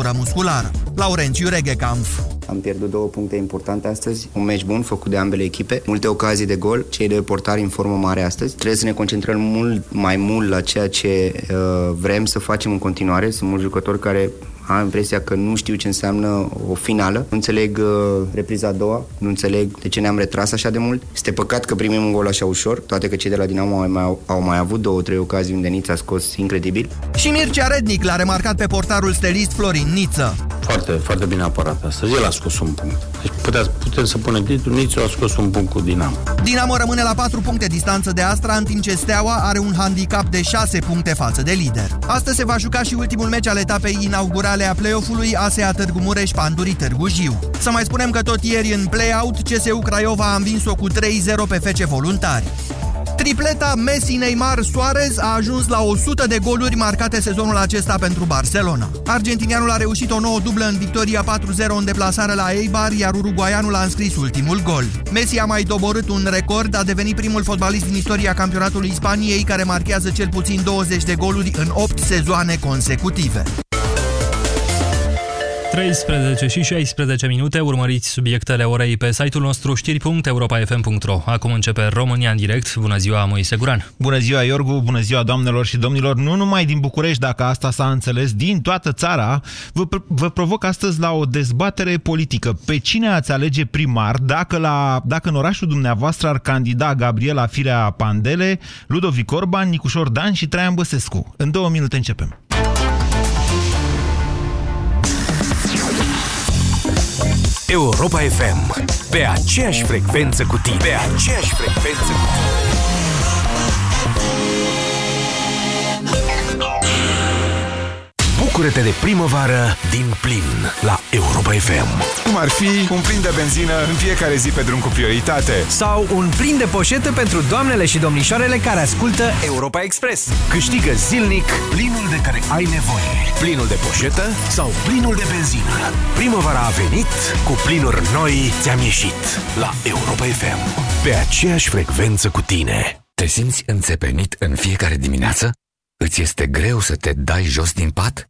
contractură musculară. Laurențiu Reghecampf am pierdut două puncte importante astăzi, un meci bun făcut de ambele echipe, multe ocazii de gol, cei de portari în formă mare astăzi. Trebuie să ne concentrăm mult mai mult la ceea ce uh, vrem să facem în continuare. Sunt mulți jucători care am impresia că nu știu ce înseamnă o finală. Nu înțeleg uh, repriza a doua, nu înțeleg de ce ne-am retras așa de mult. Este păcat că primim un gol așa ușor, toate că cei de la Dinamo au mai, au mai avut două, trei ocazii unde Nița a scos incredibil. Și Mircea Rednic l-a remarcat pe portarul stelist Florin Niță. Foarte, foarte bine apărat astăzi. El a scos un punct. Deci putea, putem să punem titlul, Niță a scos un punct cu Dinamo. Dinamo rămâne la 4 puncte distanță de Astra, în timp ce Steaua are un handicap de 6 puncte față de lider. Astăzi se va juca și ultimul meci al etapei inaugurale finale a play-off-ului ASEA Târgu Mureș Pandurii Târgu Jiu. Să mai spunem că tot ieri în play-out CSU Craiova a învins-o cu 3-0 pe FC Voluntari. Tripleta Messi, Neymar, Suarez a ajuns la 100 de goluri marcate sezonul acesta pentru Barcelona. Argentinianul a reușit o nouă dublă în victoria 4-0 în deplasare la Eibar, iar uruguaianul a înscris ultimul gol. Messi a mai doborât un record, a devenit primul fotbalist din istoria campionatului Spaniei care marchează cel puțin 20 de goluri în 8 sezoane consecutive. 13 și 16 minute, urmăriți subiectele orei pe site-ul nostru știri.europa.fm.ro. Acum începe România în direct. Bună ziua, Moise Guran. Bună ziua, Iorgu, bună ziua, doamnelor și domnilor. Nu numai din București, dacă asta s-a înțeles, din toată țara, vă, vă provoc astăzi la o dezbatere politică. Pe cine ați alege primar dacă, la, dacă în orașul dumneavoastră ar candida Gabriela Firea Pandele, Ludovic Orban, Nicușor Dan și Traian Băsescu? În două minute începem. Europa FM. Pe aceeași frecvență cu tine. Pe aceeași frecvență cu tine. Bucură-te de primăvară din plin la Europa FM. Cum ar fi un plin de benzină în fiecare zi pe drum cu prioritate. Sau un plin de poșetă pentru doamnele și domnișoarele care ascultă Europa Express. Câștigă zilnic plinul de care ai nevoie. Plinul de poșetă sau plinul de benzină. Primăvara a venit, cu plinuri noi ți-am ieșit la Europa FM. Pe aceeași frecvență cu tine. Te simți înțepenit în fiecare dimineață? Îți este greu să te dai jos din pat?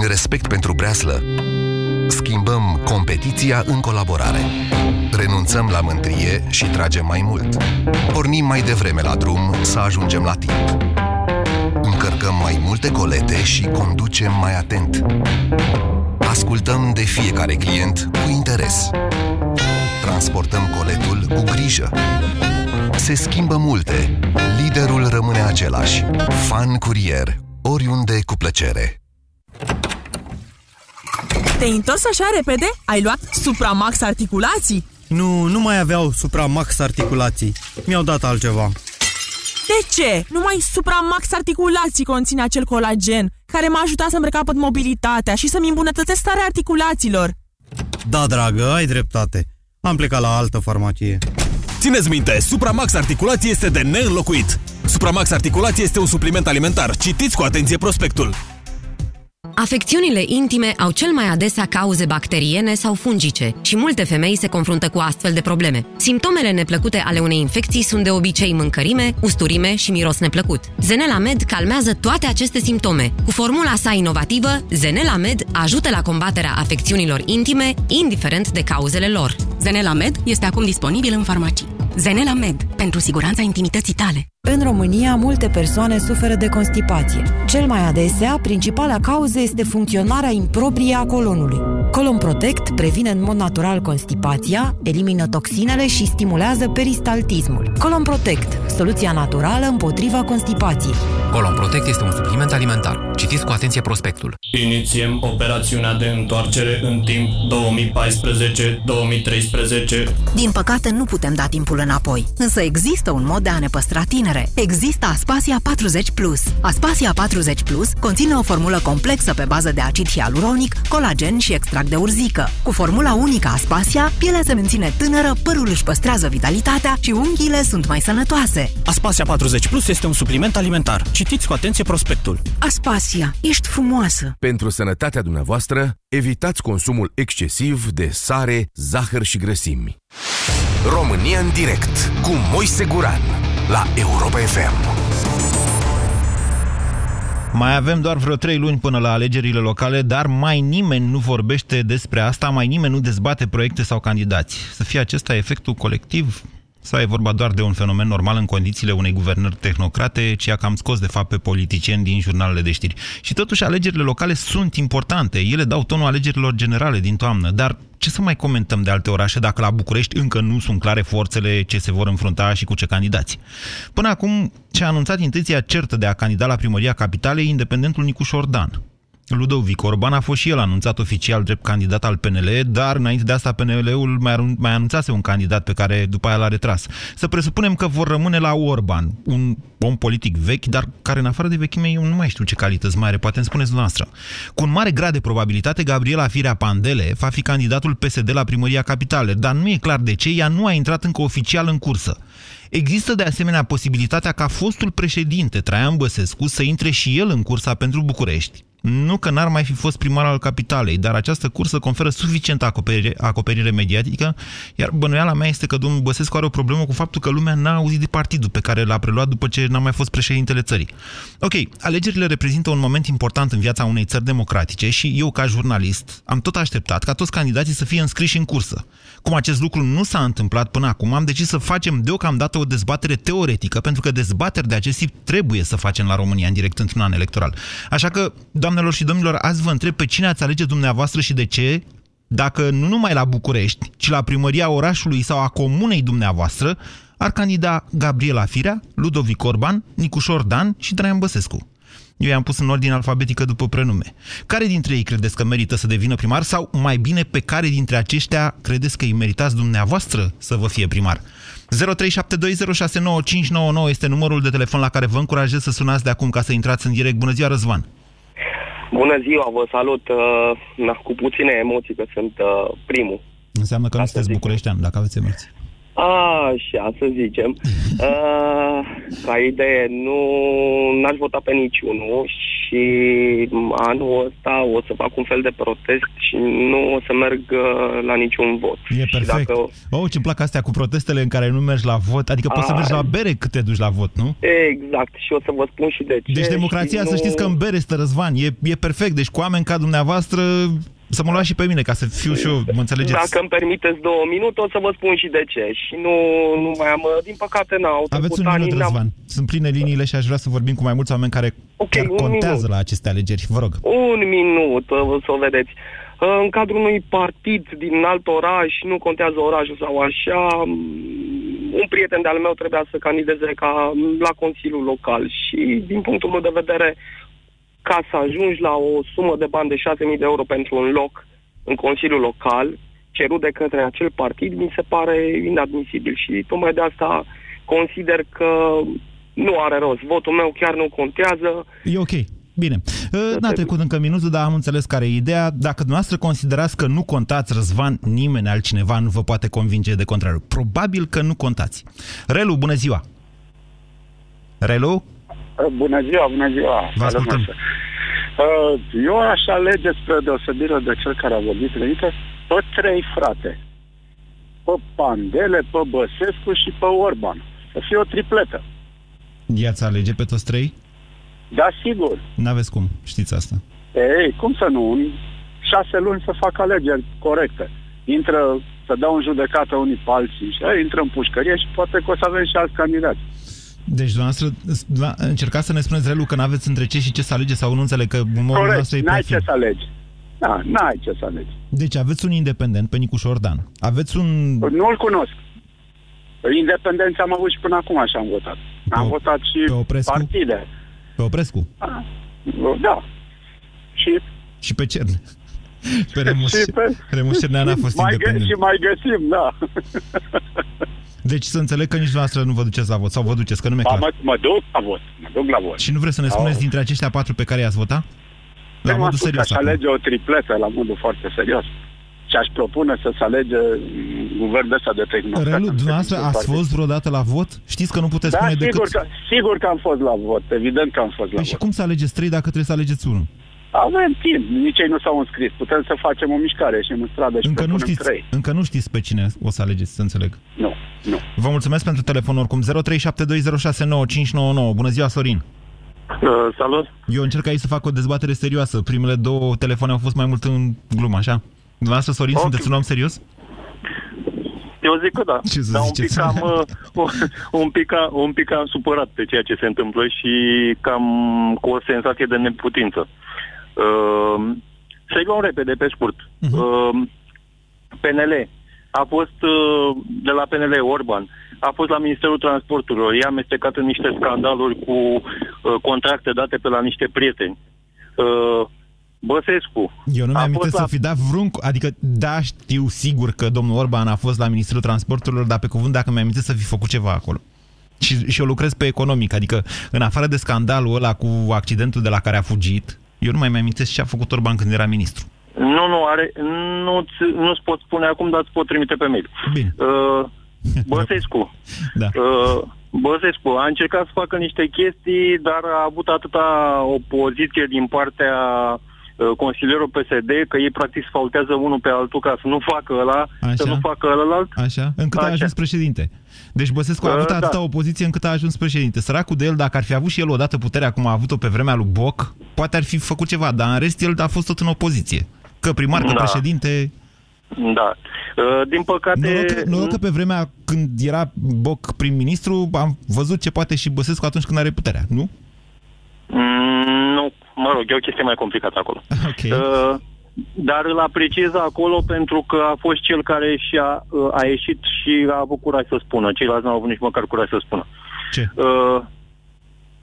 Din respect pentru breaslă, schimbăm competiția în colaborare. Renunțăm la mântrie și tragem mai mult. Pornim mai devreme la drum să ajungem la timp. Încărcăm mai multe colete și conducem mai atent. Ascultăm de fiecare client cu interes. Transportăm coletul cu grijă. Se schimbă multe. Liderul rămâne același. Fan Curier. Oriunde cu plăcere. Te-ai întors așa repede? Ai luat Supramax articulații? Nu, nu mai aveau Supramax articulații. Mi-au dat altceva. De ce? Numai Supramax articulații conține acel colagen care m-a ajutat să-mi recapăt mobilitatea și să-mi îmbunătățesc starea articulațiilor. Da, dragă, ai dreptate. Am plecat la altă farmacie. Țineți minte, Supramax Articulație este de neînlocuit. Supramax Articulație este un supliment alimentar. Citiți cu atenție prospectul. Afecțiunile intime au cel mai adesea cauze bacteriene sau fungice și multe femei se confruntă cu astfel de probleme. Simptomele neplăcute ale unei infecții sunt de obicei mâncărime, usturime și miros neplăcut. Zenela Med calmează toate aceste simptome. Cu formula sa inovativă, Zenela Med ajută la combaterea afecțiunilor intime, indiferent de cauzele lor. Zenela Med este acum disponibil în farmacii. Zenela Med, pentru siguranța intimității tale. În România, multe persoane suferă de constipație. Cel mai adesea, principala cauză este funcționarea improprie a colonului. Colon Protect previne în mod natural constipația, elimină toxinele și stimulează peristaltismul. Colon Protect, soluția naturală împotriva constipației. Colon Protect este un supliment alimentar. Citiți cu atenție prospectul. Inițiem operațiunea de întoarcere în timp 2014-2013. Din păcate, nu putem da timpul înapoi, însă există un mod de a ne păstra tineri tinere. Există Aspasia 40 Plus. Aspasia 40 Plus conține o formulă complexă pe bază de acid hialuronic, colagen și extract de urzică. Cu formula unică Aspasia, pielea se menține tânără, părul își păstrează vitalitatea și unghiile sunt mai sănătoase. Aspasia 40 Plus este un supliment alimentar. Citiți cu atenție prospectul. Aspasia, ești frumoasă! Pentru sănătatea dumneavoastră, evitați consumul excesiv de sare, zahăr și grăsimi. România în direct cu Moise Guran la Europa FM. Mai avem doar vreo trei luni până la alegerile locale, dar mai nimeni nu vorbește despre asta, mai nimeni nu dezbate proiecte sau candidați. Să fie acesta efectul colectiv? Sau e vorba doar de un fenomen normal în condițiile unei guvernări tehnocrate, ce a cam scos de fapt pe politicieni din jurnalele de știri. Și totuși alegerile locale sunt importante, ele dau tonul alegerilor generale din toamnă, dar ce să mai comentăm de alte orașe dacă la București încă nu sunt clare forțele ce se vor înfrunta și cu ce candidați? Până acum, ce a anunțat intenția certă de a candida la primăria capitalei independentul Nicuș Șordan. Ludovic Orban a fost și el anunțat oficial drept candidat al PNL, dar înainte de asta PNL-ul mai, mai anunțase un candidat pe care după aia l-a retras. Să presupunem că vor rămâne la Orban, un om politic vechi, dar care în afară de vechime eu nu mai știu ce calități mai are, poate îmi spuneți noastră. Cu un mare grad de probabilitate, Gabriela Firea Pandele va fi candidatul PSD la primăria capitală, dar nu e clar de ce ea nu a intrat încă oficial în cursă. Există de asemenea posibilitatea ca fostul președinte Traian Băsescu să intre și el în cursa pentru București. Nu că n-ar mai fi fost primar al capitalei, dar această cursă conferă suficientă acoperire, acoperire mediatică, iar bănuiala mea este că domnul Băsescu are o problemă cu faptul că lumea n-a auzit de partidul pe care l-a preluat după ce n-a mai fost președintele țării. Ok, alegerile reprezintă un moment important în viața unei țări democratice și eu, ca jurnalist, am tot așteptat ca toți candidații să fie înscriși în cursă. Cum acest lucru nu s-a întâmplat până acum, am decis să facem deocamdată o dezbatere teoretică, pentru că dezbateri de acest tip trebuie să facem la România în direct într-un an electoral. Așa că, doamnelor și domnilor, azi vă întreb pe cine ați alege dumneavoastră și de ce, dacă nu numai la București, ci la primăria orașului sau a comunei dumneavoastră, ar candida Gabriela Firea, Ludovic Orban, Nicușor Dan și Traian Băsescu. Eu i-am pus în ordine alfabetică după prenume. Care dintre ei credeți că merită să devină primar sau, mai bine, pe care dintre aceștia credeți că îi meritați dumneavoastră să vă fie primar? 0372069599 este numărul de telefon la care vă încurajez să sunați de acum ca să intrați în direct. Bună ziua, Răzvan! Bună ziua, vă salut uh, na, cu puține emoții că sunt uh, primul. Înseamnă că nu sunteți bucureștean, dacă aveți emoții. Așa, să zicem. Uh, ca idee, nu n-aș vota pe niciunul și anul ăsta o să fac un fel de protest și nu o să merg uh, la niciun vot. E perfect. Și dacă... Oh, ce plac astea cu protestele în care nu mergi la vot. Adică poți să mergi la bere cât te duci la vot, nu? Exact. Și o să vă spun și de ce. Deci democrația, să nu... știți că în bere stă răzvan. E, e perfect. Deci cu oameni ca dumneavoastră să mă luați și pe mine, ca să fiu și eu, mă înțelegeți? Dacă îmi permiteți două minute, o să vă spun și de ce. Și nu, nu mai am, din păcate, n-au Aveți un minut, Răzvan. Sunt pline liniile și aș vrea să vorbim cu mai mulți oameni care okay, chiar contează minut. la aceste alegeri. Vă rog. Un minut, să o vedeți. În cadrul unui partid din alt oraș, nu contează orașul sau așa, un prieten de-al meu trebuia să candideze ca la Consiliul Local și, din punctul meu de vedere, ca să ajungi la o sumă de bani de 6.000 de euro pentru un loc în Consiliul Local, cerut de către acel partid, mi se pare inadmisibil și tocmai de asta consider că nu are rost. Votul meu chiar nu contează. E ok. Bine. N-a trecut încă minutul, dar am înțeles care e ideea. Dacă dumneavoastră considerați că nu contați Răzvan, nimeni altcineva nu vă poate convinge de contrariu. Probabil că nu contați. Relu, bună ziua! Relu? Bună ziua, bună ziua! Vă ascultăm. Uh, eu aș alege, spre deosebire de cel care a vorbit înainte, pe trei frate. Pe Pandele, pe Băsescu și pe Orban. Să fie o tripletă. I-ați alege pe toți trei? Da, sigur. N-aveți cum, știți asta. Ei, cum să nu? În șase luni să fac alegeri corecte. Intră, să dau în judecată unii pe alții și intră în pușcărie și poate că o să avem și alți candidați. Deci, dumneavoastră, încercați să ne spuneți, Relu, că n-aveți între ce și ce să alege sau nu înțeleg că umorul Corect, nostru e n-ai ce să alegi. Da, n-ai ce să alegi. Deci aveți un independent pe Nicuș Șordan. Aveți un... Nu-l cunosc. Independența am avut și până acum așa am votat. Pe am votat și pe Oprescu? partide. Pe Oprescu? Da. Și... Și pe Cerne. Pe Remus, și pe... Remus Cernean a fost mai independent. Gă, și mai găsim, da. Deci să înțeleg că nici dumneavoastră nu vă duceți la vot sau vă duceți, că nu mi-e Ba, clar. mă, mă duc la vot, mă duc la vot. Și nu vreți să ne spuneți Au. dintre aceștia patru pe care i-ați votat? La La modul spus că serios aș acum. alege o tripletă la modul foarte serios. Și aș propune să se alege mm, guvernul ăsta de tehnologie. Relu, dumneavoastră ați fost vreodată la vot? Știți că nu puteți Da, spune sigur, decât... că, sigur că am fost la vot. Evident că am fost la Păi și vot. cum să alegeți trei dacă trebuie să alegeți unul? Avem timp. Nici ei nu s-au înscris. Putem să facem o mișcare și în stradă și Încă nu, propunem știți, trei. încă nu știți pe cine o să alegeți, să înțeleg. Nu, nu. Vă mulțumesc pentru telefon oricum. 0372069599. Bună ziua, Sorin! Uh, salut! Eu încerc aici să fac o dezbatere serioasă. Primele două telefoane au fost mai mult în glumă, așa? Dumneavoastră, Sorin, Ok. sunteți un om serios? Eu zic că da. Ce să Dar un pic, ziceți? cam, uh, un, pic, ca- un pic am supărat pe ceea ce se întâmplă și cam cu o senzație de neputință. Uh, să-i luăm repede, pe scurt. Uh, PNL a fost uh, de la PNL Orban, a fost la Ministerul Transporturilor, i-a amestecat în niște scandaluri cu uh, contracte date pe la niște prieteni. Uh, Băsescu. Eu nu a mi-am fost să la- fi dat vreun... Adică, da, știu sigur că domnul Orban a fost la Ministerul Transporturilor, dar pe cuvânt dacă mi-am să fi făcut ceva acolo. Și, și eu lucrez pe economic, adică în afară de scandalul ăla cu accidentul de la care a fugit, eu nu mai mi-amintesc ce a făcut Orban când era ministru. Nu, nu, are, nu-ți, nu-ți pot spune acum, dar îți pot trimite pe mail. Bine. Uh, Băsescu. Da. Uh, Băsescu a încercat să facă niște chestii, dar a avut atâta opoziție din partea uh, consilierul PSD că ei practic sfaltează unul pe altul ca să nu facă ăla, Așa. să nu facă ălalt. Așa? Încât a Așa. ajuns președinte. Deci Băsescu a Uh, avut da. atâta opoziție încât a ajuns președinte. Săracul de el, dacă ar fi avut și el odată puterea cum a avut-o pe vremea lui Boc, poate ar fi făcut ceva, dar în rest el a fost tot în opoziție. Că primar, că Da. președinte... Da. Uh, din păcate... Noroc că, noroc că pe vremea când era Boc prim-ministru, am văzut ce poate și Băsescu atunci când are puterea, nu? Mm, nu, mă rog, e o chestie mai complicată acolo. Ok. Uh, dar îl apreciez acolo pentru că a fost cel care și-a, uh, a ieșit și a avut curaj să spună. Ceilalți nu au avut nici măcar curaj să spună. Ce? Uh,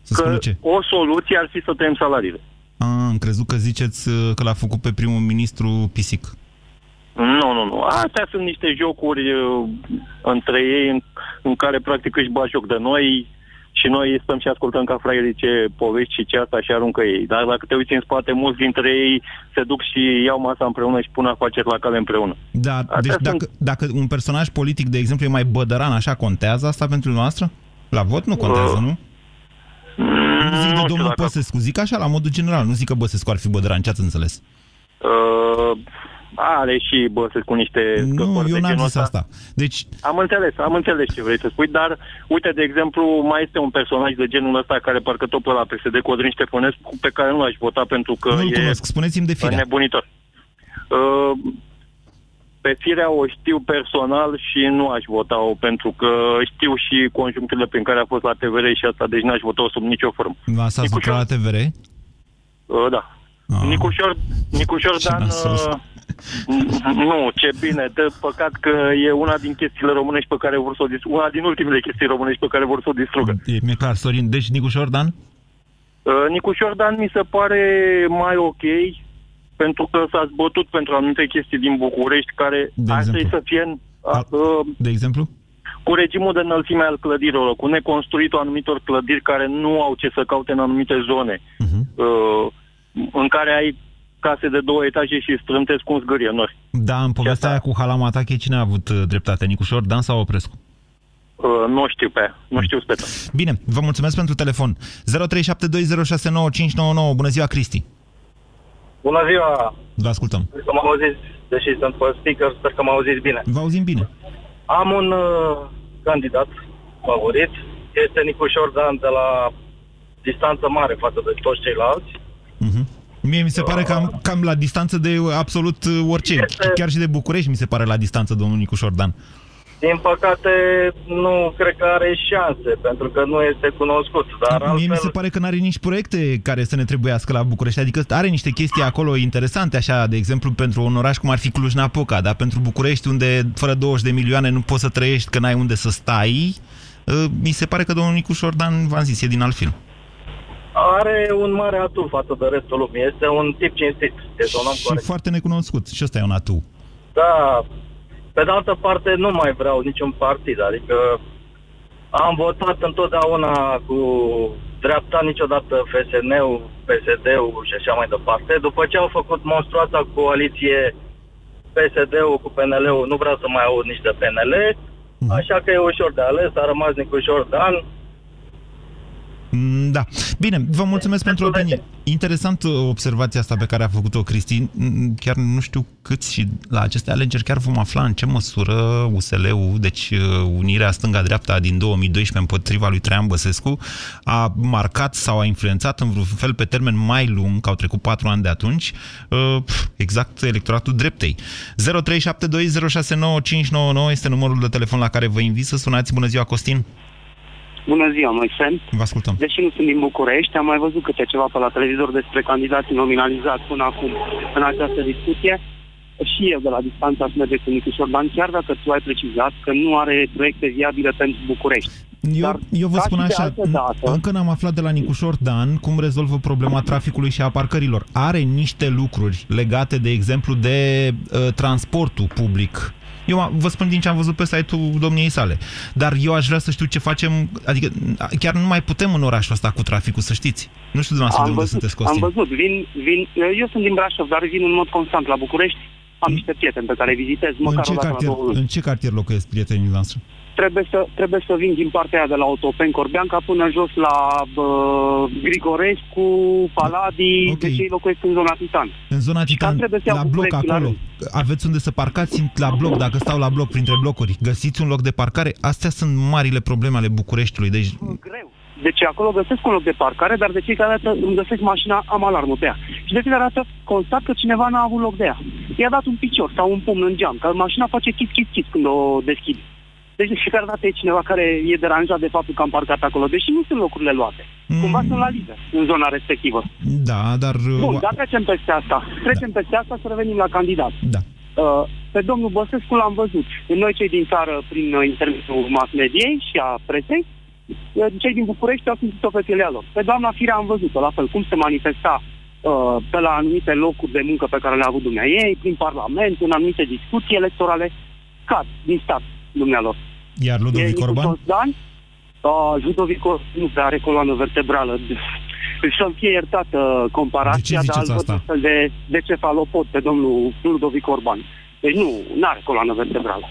Să că spună ce? o soluție ar fi să tăiem salariile. A, am crezut că ziceți uh, că l-a făcut pe primul ministru pisic. Nu, nu, nu. Astea sunt niște jocuri uh, între ei în, în care practic își bat joc de noi și noi stăm și ascultăm ca fraierii ce povești și ce asta și aruncă ei. Dar dacă te uiți în spate, mulți dintre ei se duc și iau masa împreună și pun afaceri la cale împreună. Da, deci sunt- dacă, dacă un personaj politic, de exemplu, e mai bădăran, așa contează asta pentru noastră? La vot nu contează, Uh, nu? Nu zic de știu domnul dacă- Băsescu, zic așa, la modul general. Nu zic că Băsescu ar fi bădăran, ce ați înțeles? Uh, are și Băsescu niște Nu, scăpări eu de n-am genul zis ăsta. asta. Deci, Am înțeles, am înțeles ce vrei să spui, dar uite, de exemplu, mai este un personaj de genul ăsta care parcă tot pe la PSD, Codrin Ștefănescu, pe care nu l-aș vota pentru că nu-l e cunosc. Spuneți-mi de firea. nebunitor. Uh, pe firea o știu personal și nu aș vota-o pentru că știu și conjuncturile prin care a fost la TVR și asta, deci n-aș vota-o sub nicio formă. Asta ați lucrat la TVR? Uh, da. Ah. Nicușor, Nicușor Ce Dan... nasol. Uh, nu, ce bine, de păcat că e una din chestiile românești pe care vor să o distrugă, una din ultimele chestii românești pe care vor să o distrugă. E, mi-e clar, Sorin. Deci, Nicu Șordan? Uh, Nicușor Dan mi se pare mai ok pentru că s-a zbătut pentru anumite chestii din București care De ar exemplu? trebui să fie în, a, uh, De exemplu? cu regimul de înălțime al clădirilor, cu neconstruitul anumitor clădiri care nu au ce să caute în anumite zone, Mhm. uh, în care ai case de două etaje și strântezi cu un zgârie nori. Da, în povestea aia cu Halamatache, cine a avut uh, dreptate? Nicu Șordan sau Oprescu? Uh, nu știu pe aia, nu știu speta. Bine, vă mulțumesc pentru telefon. 0372069599. Bună ziua, Cristi. Bună ziua! Vă ascultăm. Sper că mă auziți, deși sunt pe speaker, sper că mă auziți bine. Vă auzim bine. Am un uh, candidat favorit, este Nicușor Dan de la distanță mare față de toți ceilalți. Mie mi se pare cam, cam la distanță de absolut uh, orice. Chiar și de București mi se pare la distanță domnul Nicu Șordan. Din păcate, nu cred că are șanse, pentru că nu este cunoscut. Dar Mie mi altfel, se pare că nu are nici proiecte care să ne trebuiască la București. Adică are niște chestii acolo interesante, așa, de exemplu, pentru un oraș cum ar fi Cluj-Napoca, dar pentru București, unde fără 20 de milioane nu poți să trăiești, că n-ai unde să stai, uh, mi se pare că domnul Nicu Șordan, v-am zis, e din alt film. Are un mare atu față de restul lumii. Este un tip cinstit. Este un om Și corect. foarte necunoscut. Și ăsta e un atu. Da, Pe de altă parte, nu mai vreau niciun partid, adică am votat întotdeauna cu dreapta, niciodată FSN-ul, PSD-ul și așa mai departe. După ce au făcut monstruoasa coaliție PSD-ul cu PNL-ul, nu vreau să mai aud nici de PNL, așa că e ușor de ales, a rămas Nicușor Dan, Mm, Da. Bine, vă mulțumesc pentru opinie. Interesant uh, observația asta pe care a făcut-o Cristin. Mm, Chiar nu știu cât și la aceste alegeri chiar vom afla în ce măsură USL-ul, deci uh, Unirea Stânga-Dreapta din 2012 împotriva lui Traian Băsescu, a marcat sau a influențat în vreun fel pe termen mai lung, că au trecut patru ani de atunci, uh, exact electoratul dreptei. 0372069599 este numărul de telefon la care vă invit să sunați. Bună ziua, Costin! Bună ziua, Moise. Vă ascultăm. Deși nu sunt din București, am mai văzut câte ceva pe la televizor despre candidații nominalizați până acum în această discuție. Și eu de la distanță aș merge cu Nicușor Dan, chiar dacă tu ai precizat că nu are proiecte viabile pentru București. Eu, eu vă ca spun și de așa, altă dată- încă n-am aflat de la Nicușor Dan cum rezolvă problema traficului și a parcărilor. Are niște lucruri legate, de exemplu, de uh, transportul public. Eu am- vă spun din ce am văzut pe site-ul domniei sale. Dar eu aș vrea să știu ce facem, adică chiar nu mai putem în orașul ăsta cu traficul, să știți. Nu știu dumneavoastră de unde văzut, sunteți, am Costin. văzut. Vin, vin, eu sunt din Brașov, dar vin în mod constant la București. Am niște prieteni pe care îi vizitez, În măcar ce, o dată la cartier, două luni. în ce cartier locuiesc prietenii noastre? Trebuie să, trebuie să vin din partea aia de la Autopen Corbeanca până jos la bă, Grigorescu, Paladii, okay. deci ei locuiesc în zona Titan. În zona Titan, trebuie să iau la bloc București la acolo. rând. Aveți unde să parcați la bloc, dacă stau la bloc, printre blocuri. Găsiți un loc de parcare? Astea sunt marile probleme ale Bucureștiului. Deci, Greu. Deci acolo găsesc un loc de parcare, dar de fiecare dată îmi găsesc mașina, am alarmă pe ea. Și de fiecare dată constat că cineva n-a avut loc de ea. I-a dat un picior sau un pumn în geam, că mașina face chit, chit, chit când o deschide. Deci de fiecare dată e cineva care e deranjat de faptul că am parcat acolo, deși nu sunt locurile luate. Mm. Cumva sunt la liber în zona respectivă. da, dar... Bun, dar trecem peste asta. Trecem peste asta să revenim la candidat. Da. Uh, pe domnul Băsescu l-am văzut. Noi cei din țară, prin uh, intermediul mass mediei și a presei, uh, cei din București au simțit-o pe pielea lor. Pe doamna Firea am văzut-o, la fel, cum se manifesta uh, pe la anumite locuri de muncă pe care le-a avut dumneai, prin Parlament, în anumite discuții electorale, cad din stat dumnealor. Iar Ludovic E Orban? Nicușor Dan, uh, Ludovic Orban nu prea are coloană vertebrală. Să-mi fie iertată comparația, De ce dar îl ziceți văd asta? astfel de, de cefalopod pe domnul Ludovic Orban. Deci nu, nu are coloană vertebrală.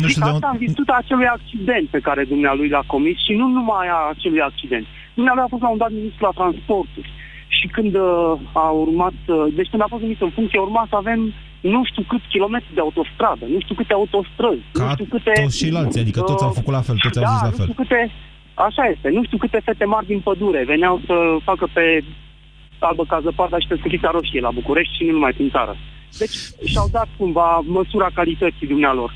Nu și știu de asta în virtutea acelui accident pe care dumnealui l-a comis și nu numai a acelui accident. Dumnealui a fost la un dat ministru la transporturi și când uh, a urmat, uh, deci când a fost numit în funcție, urma să avem nu știu câți kilometri de autostradă, nu știu câte autostrăzi, nu Ca știu câte... toți ceilalți, adică toți au făcut la fel, toți au da, zis la nu fel. știu câte, așa este, nu știu câte fete mari din pădure veneau să facă pe albă ca zăpada și pe scrisa roșie la București și nu numai prin țară. Deci și-au dat cumva măsura calității dumnealor.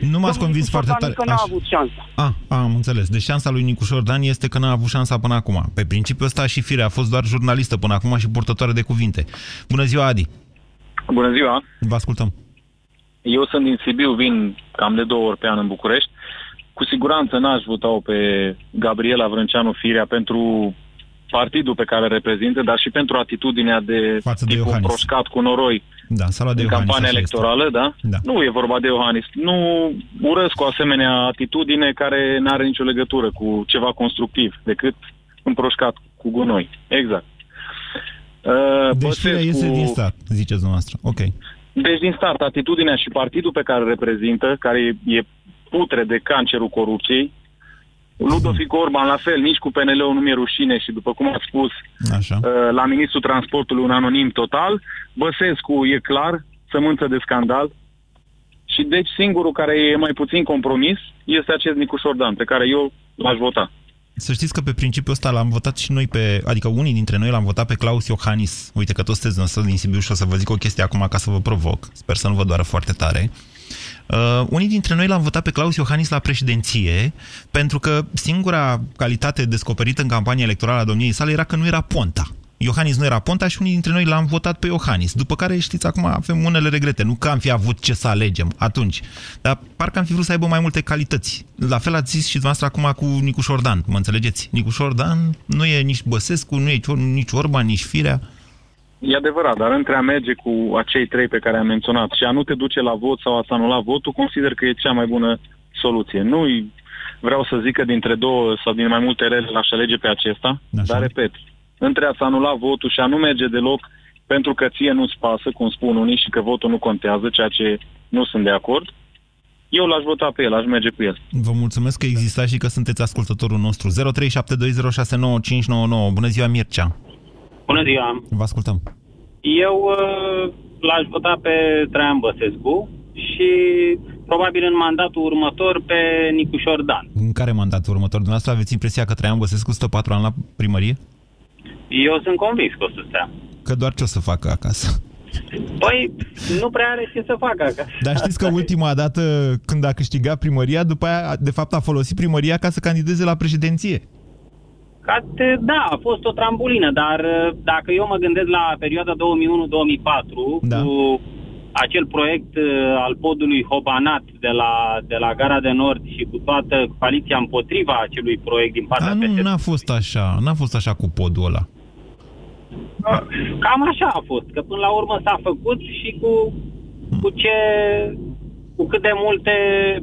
Nu m-ați convins Nicușor foarte Dan tare. Încă n-a Aș- avut șansa. A, a, am înțeles. Deci șansa lui Nicușor Dan este că n-a avut șansa până acum. Pe principiul ăsta și Firea a fost doar jurnalistă până acum și purtătoare de cuvinte. Bună ziua, Adi! Bună ziua! Vă ascultăm. Eu sunt din Sibiu, vin cam de două ori pe an în București. Cu siguranță n-aș vota pe Gabriela Vrânceanu Firea pentru partidul pe care îl reprezintă, dar și pentru atitudinea de Față de tipul Iohannis. proșcat cu noroi Da, s-a luat de în Iohannis, campania așa este. electorală, da? Da. Nu e vorba de Iohannis. Nu urăsc o asemenea atitudine care nu are nicio legătură cu ceva constructiv, decât împroșcat cu gunoi. Exact. Uh, Deci Băsescu- Firea iese din stat, ziceți dumneavoastră. Ok. deci, din start, atitudinea și partidul pe care îl reprezintă, care e putre de cancerul corupției, Ludovic Orban, la fel, nici cu PNL-ul nu mi-e rușine și, după cum ați spus, Așa. uh, la ministrul transportului un anonim total. Băsescu e clar, sămânță de scandal. Și deci singurul care e mai puțin compromis este acest Nicușor Dan, pe care eu l-aș vota. Să știți că pe principiul ăsta l-am votat și noi pe, adică unii dintre noi l-am votat pe Claus Iohannis. Uite că toți sunteți năsăți din Sibiu și o să vă zic o chestie acum ca să vă provoc. Sper să nu vă doară foarte tare. Uh, unii dintre noi l-am votat pe Claus Iohannis la președinție pentru că singura calitate descoperită în campania electorală a domniei sale era că nu era Ponta. Iohannis nu era Ponta și unii dintre noi l-am votat pe Iohannis. După care, știți, acum avem unele regrete. Nu că am fi avut ce să alegem atunci, dar parcă am fi vrut să aibă mai multe calități. La fel ați zis și dumneavoastră acum cu Nicușor Dan, mă înțelegeți? Nicușor Dan nu e nici Băsescu, nu e nici Orban, nici Firea. E adevărat, dar între a merge cu acei trei pe care am menționat și a nu te duce la vot sau a să anula votul, consider că e cea mai bună soluție. Nu vreau să zic că dintre două sau din mai multe rele l-aș alege pe acesta, Așa. dar repet, între a să anula votul și a nu merge deloc pentru că ție nu-ți pasă, cum spun unii, și că votul nu contează, ceea ce nu sunt de acord, eu l-aș vota pe el, aș merge cu el. Vă mulțumesc că existați și că sunteți ascultătorul nostru. 0372069599. Bună ziua, Mircea. Bună ziua! Vă ascultăm. Eu uh, l-aș vota pe Traian Băsescu și probabil în mandatul următor pe Nicușor Dan. În care mandat următor? Dumneavoastră aveți impresia că Traian Băsescu stă patru ani la primărie? Eu sunt convins că o să stea. Că doar ce o să facă acasă? Păi, nu prea are ce să facă acasă. Dar știți că ultima dată când a câștigat primăria, după aia, de fapt, a folosit primăria ca să candideze la președinție. Ca te, da, a fost o trambulină, dar uh, dacă eu mă gândesc la perioada 2001-2004, Da. cu acel proiect uh, al podului Hobanat de la, de la Gara de Nord și cu toată coaliția împotriva acelui proiect din partea A, nu, PSD, n-a fost așa. N-a fost așa cu podul ăla. Cam așa a fost, că până la urmă s-a făcut și cu, cu ce cu cât de multe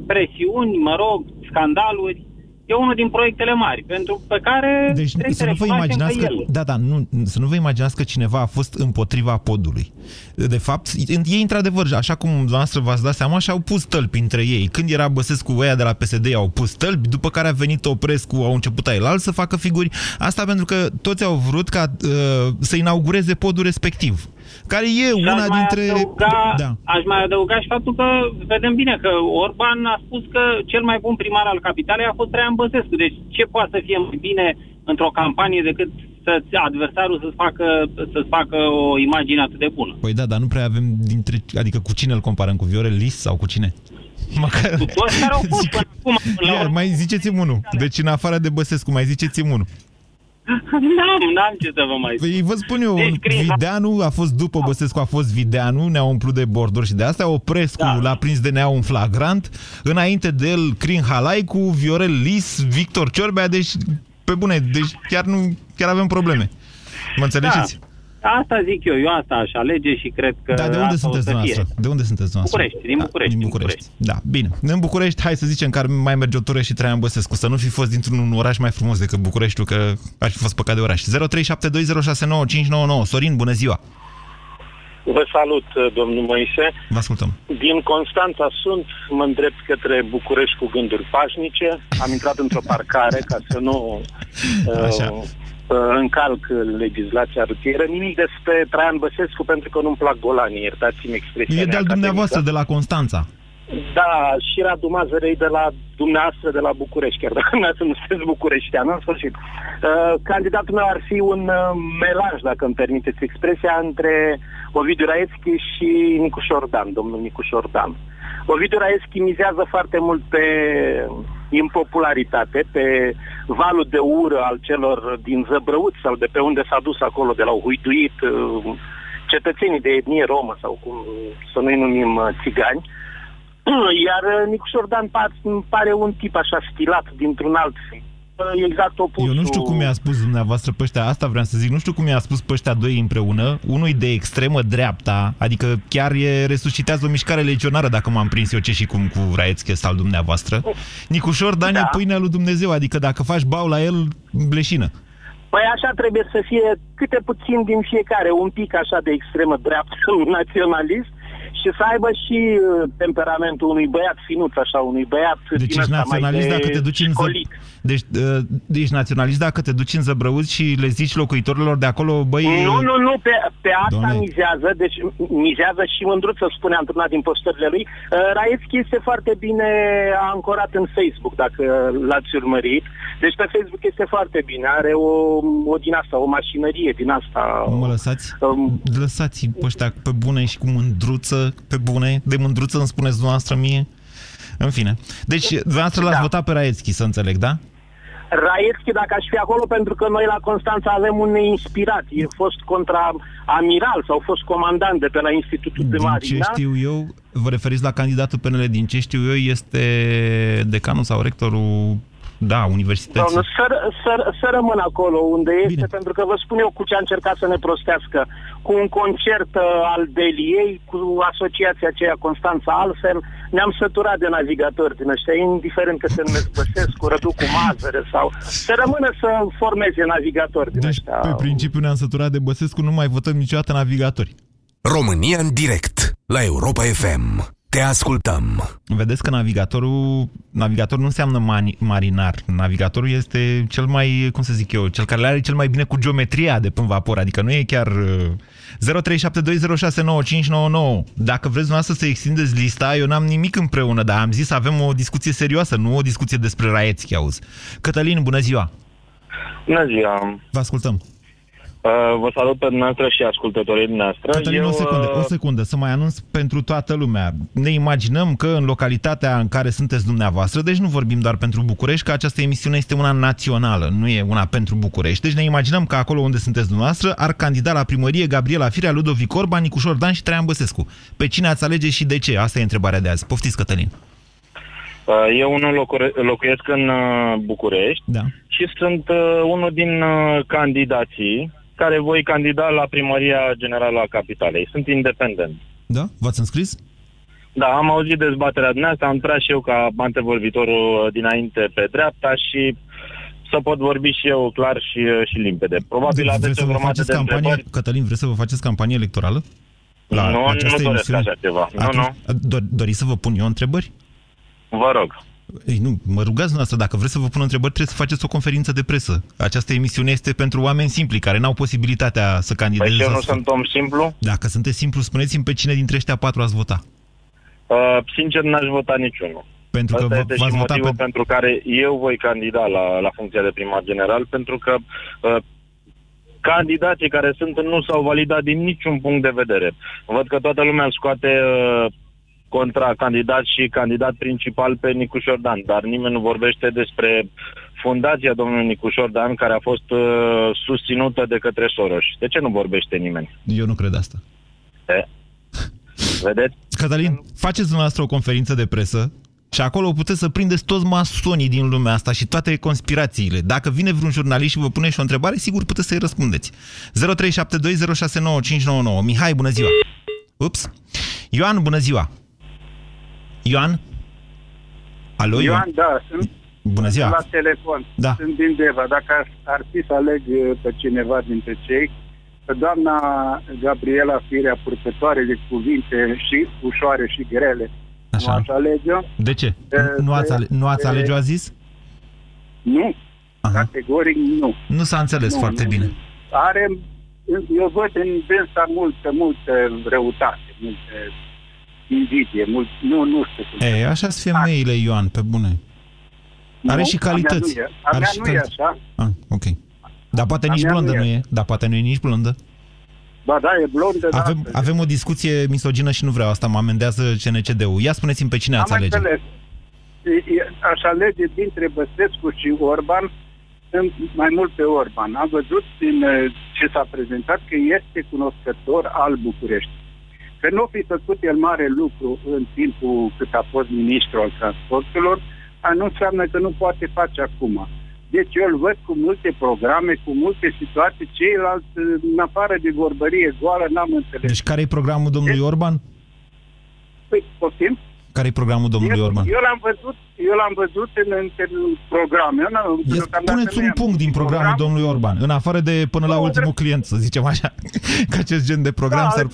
presiuni, mă rog, scandaluri. E unul din proiectele mari, pentru pe care Deci trebuie să nu vă recunoaștem imaginați că, el. da, da, nu, să nu vă imaginați că cineva a fost împotriva podului. De fapt, ei într-adevăr, așa cum dumneavoastră v-ați dat seama, și-au pus tălpi între ei. Când era Băsescu ăia de la PSD, au pus tălpi, după care a venit Oprescu, au început el să facă figuri. Asta pentru că toți au vrut ca uh, să inaugureze podul respectiv. Care e Și una aș mai dintre... Adăuga, Da. Aș mai adăuga și faptul că vedem bine că Orban a spus că cel mai bun primar al capitalei a fost Traian Băsescu. Deci ce poate să fie mai bine într-o campanie decât să adversarul să-ți facă, să facă o imagine atât de bună? Păi da, dar nu prea avem dintre... Adică cu cine îl comparăm? Cu Viorel Lis sau cu cine? Măcar... Cu toți care au fost până acum. până la Ia, urmă. mai ziceți-mi unul. Deci în afară de Băsescu, mai ziceți-mi unul. N-am, n-am ce să vă mai spun. Păi vă spun eu, Deci, Cris, Videanu a fost după Băsescu, a fost Videanu, ne-a umplut de borduri și de astea, Oprescu da. l-a prins de nea un flagrant, înainte de el Crin Halaicu, Viorel Lis, Victor Ciorbea, deci pe bune, deci chiar nu chiar avem probleme. Mă înțelegeți? Da. Asta zic eu, eu asta aș alege și cred că Da, de unde asta o sunteți să fie. dumneavoastră? De unde sunteți dumneavoastră? București, din București. Din București. Da, bine. În București, hai să zicem că ar mai merge o tură și Traian Băsescu, să nu fi fost dintr-un oraș mai frumos decât Bucureștiul, că ar fi fost păcat de oraș. 0372069599. Sorin, bună ziua! Vă salut, domnul Moise. Vă ascultăm. Din Constanța sunt, mă îndrept către București cu gânduri pașnice. Am intrat într-o parcare ca să nu Așa. uh, uh, încalc legislația rutieră. Nimic despre Traian Băsescu pentru că nu-mi plac golanii, iertați-mi expresia E de-al neacademică. dumneavoastră, de la Constanța. Da, și Radu Mazărei de la dumneavoastră de la București, chiar dacă dumneavoastră nu sunteți bucureștean, în sfârșit. Uh, candidatul meu ar fi un uh, melanj, dacă îmi permiteți expresia, între Ovidiu Raeschi și Nicușor Dan, domnul Nicușor Dan. Ovidiu Raeschi mizează foarte mult pe impopularitate, pe valul de ură al celor din Zăbrăuți sau de pe unde s-a dus acolo, de la Huiduit, uh, cetățenii de etnie romă sau cum să nu-i numim uh, țigani. Iar uh, Nicușor Dan par- pare un tip așa stilat dintr-un alt film. Uh, Exact opusul. Eu nu știu cum i-a spus dumneavoastră pe ăștia, asta vreau să zic, nu știu cum i-a spus pe ăștia doi împreună, unul de extremă dreapta, adică chiar e resuscitează o mișcare legionară, dacă m-am prins eu ce și cum cu Raețchi ăsta al dumneavoastră. Nicușor Dan da. e pâinea lui Dumnezeu, adică dacă faci bau la el, bleșină. Păi așa trebuie să fie câte puțin din fiecare, un pic așa de extremă dreaptă, un naționalist și să aibă și uh, temperamentul unui băiat finuț, așa, unui băiat Deci din ești ăsta mai naționalist de dacă te duci în ză... școlit. deci, uh, ești naționalist dacă te duci în Zăbrăuți și le zici locuitorilor de acolo, băi... Nu, nu, nu, pe, pe asta Doamne. mizează, deci mizează și Mândruță spunea într-una din postările lui. Uh, Raevski este foarte bine ancorat în Facebook, dacă l-ați urmărit. Deci pe Facebook este foarte bine, are o, o din asta, o mașinărie din asta. Mă lăsați? Um, Lăsați pe ăștia pe bune și cu mândruță, pe bune. De mândruță îmi spuneți dumneavoastră mie? În fine. Deci, dumneavoastră l-ați Da. votat pe Raețchi, să înțeleg, da? Raevski, dacă aș fi acolo, pentru că noi la Constanța avem un neinspirat. E fost contra-amiral sau fost comandant de pe la Institutul de Din ce Marina. știu eu, vă referiți la candidatul PNL, din ce știu eu, este decanul sau rectorul Da, universități. Domnul, să, r- să, r- să rămân acolo unde este, Bine. pentru că vă spun eu cu ce a încercat să ne prostească. Cu un concert uh, al Deliei, cu asociația aceea Constanța altfel, ne-am săturat de navigatori din ăștia, indiferent că se numesc Băsescu, Rădu cu Mazăre sau... Să rămână să formeze navigatori din Deci, ăștia. pe principiu ne-am săturat de Băsescu, nu mai votăm niciodată navigatori. România în direct la Europa FM. Te ascultăm. Vedeți că navigatorul, navigatorul nu înseamnă mani, marinar. Navigatorul este cel mai, cum să zic eu, cel care le are cel mai bine cu geometria de până vapor. Adică nu e chiar... uh, 0372069599. Dacă vreți dumneavoastră să extindeți lista, eu n-am nimic împreună, dar am zis să avem o discuție serioasă, nu o discuție despre raieți, auzi. Cătălin, bună ziua! Bună ziua! Vă ascultăm! Uh, vă salut pe dumneavoastră și ascultătorii dumneavoastră. Cătălin, Eu, o secundă, uh, o secundă, să mai anunț pentru toată lumea. Ne imaginăm că în localitatea în care sunteți dumneavoastră, deci nu vorbim doar pentru București, că această emisiune este una națională, nu e una pentru București. Deci ne imaginăm că acolo unde sunteți dumneavoastră ar candida la primărie Gabriela Firea, Ludovic Orban, Nicușor Dan și Traian Băsescu. Pe cine ați alege și de ce? Asta e întrebarea de azi. Poftiți, Cătălin. uh, Eu unul locuie- locuiesc în uh, București Da. și sunt uh, unul din uh, candidații care voi candida la primăria generală a capitalei. Sunt independent. Da? V-ați înscris? Da, am auzit dezbaterea dumneavoastră, am tras și eu ca antevorbitorul uh, dinainte pe dreapta și să pot vorbi și eu clar și, uh, și limpede. Probabil Vreți aveți să o vă grămadă faceți de campanie, întrebări. Cătălin, vreți să vă faceți campanie electorală? Nu, nu această doresc emisiune? așa ceva. Nu, Atunci, nu. do- Doriți să vă pun eu întrebări? Vă rog. Ei, nu, mă rugați dumneavoastră, dacă vreți să vă pun întrebări, trebuie să faceți o conferință de presă. Această emisiune este pentru oameni simpli, care n-au posibilitatea să candideze. Păi și eu sau nu să- sunt om simplu. Dacă sunteți simplu, spuneți-mi pe cine dintre ăștia patru ați vota. Uh, sincer, n-aș vota niciunul. Pentru că Asta vă- este v-ați și votat motivul pe- pentru care eu voi candida la, la funcția de primar general, pentru că uh, candidații care sunt nu s-au validat din niciun punct de vedere. Văd că toată lumea scoate uh, contra candidat și candidat principal pe Nicușor Dan, dar nimeni nu vorbește despre fundația domnului Nicușor Dan, care a fost uh, susținută de către Soros. De ce nu vorbește nimeni? Eu nu cred asta. E? Vedeți? Cătălin, faceți dumneavoastră o conferință de presă și acolo puteți să prindeți toți masonii din lumea asta și toate conspirațiile. Dacă vine vreun jurnalist și vă pune și o întrebare, sigur puteți să-i răspundeți. 0372069599. Mihai, bună ziua! Ups! Ioan, bună ziua! Ioan? Alo, Ioan? Ioan, da, sunt Bună ziua! la telefon. Da. Sunt din Deva. Dacă ar, ar fi să aleg uh, pe cineva dintre cei, pe doamna Gabriela Firea, purtătoare de cuvinte și ușoare și grele, Așa. nu aș alege De ce? E, Nu ați, e, ale- nu ați e- alege, a zis? Nu. Categoric nu. Nu s-a înțeles Nu, foarte nu. bine. Are, eu văd în dânsa multă, multă răutate, multă invidie, mult, nu, nu știu cum. E, așa sunt femeile, Ioan, pe bune. Are Nu, și a mea calități. nu e. A Are mea și nu e calități. așa. Ah, ok. Dar poate A nici mea nu blondă e. nu e. Dar poate nu e nici blondă. Ba da, e blondă, da. Avem, avem o discuție misogină și nu vreau asta, mă amendează CNCD-ul. Ia spuneți-mi pe cine ați Am alege. înțeles. E- e- Aș alege dintre Băsescu și Orban, sunt mai mult pe Orban. Am văzut din eh, ce s-a prezentat că este cunoscător al București. Că nu fi făcut el mare lucru în timpul cât a fost ministru al transporturilor, a nu înseamnă că nu poate face acum. Deci eu îl văd cu multe programe, cu multe situații, ceilalți, în afară de vorbărie goală, n-am înțeles. Deci care e programul domnului Orban? Păi, poftim? Care e programul domnului eu, Orban? Eu l-am văzut, eu l-am văzut în, în program. Eu n-am, deocamdată Puneți nu un i-am punct din citit programul program. domnului Orban, în afară de până la ultimul client, să zicem așa. Că acest gen de program Da, s-ar...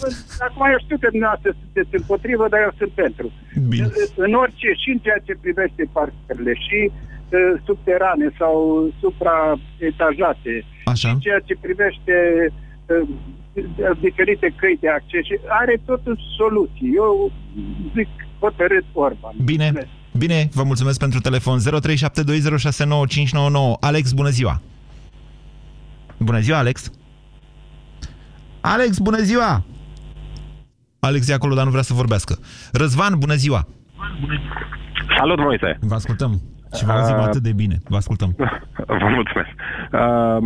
acum eu știu că dumneavoastră sunteți împotrivă, dar eu sunt pentru. Bine. În orice, și în ceea ce privește parcările, și uh, subterane sau supraetajate, Așa. și în ceea ce privește uh, diferite căi de acces, și are totul soluții. Eu zic hotărât Orban. Bine, bine, vă mulțumesc pentru telefon. 0372069599. Alex, bună ziua! Bună ziua, Alex! Alex, bună ziua! Alex e acolo, dar nu vrea să vorbească. Răzvan, bună ziua! Salut, Moise! Vă ascultăm. Și vă auzim Uh, atât de bine. Vă ascultăm. Vă mulțumesc. Uh,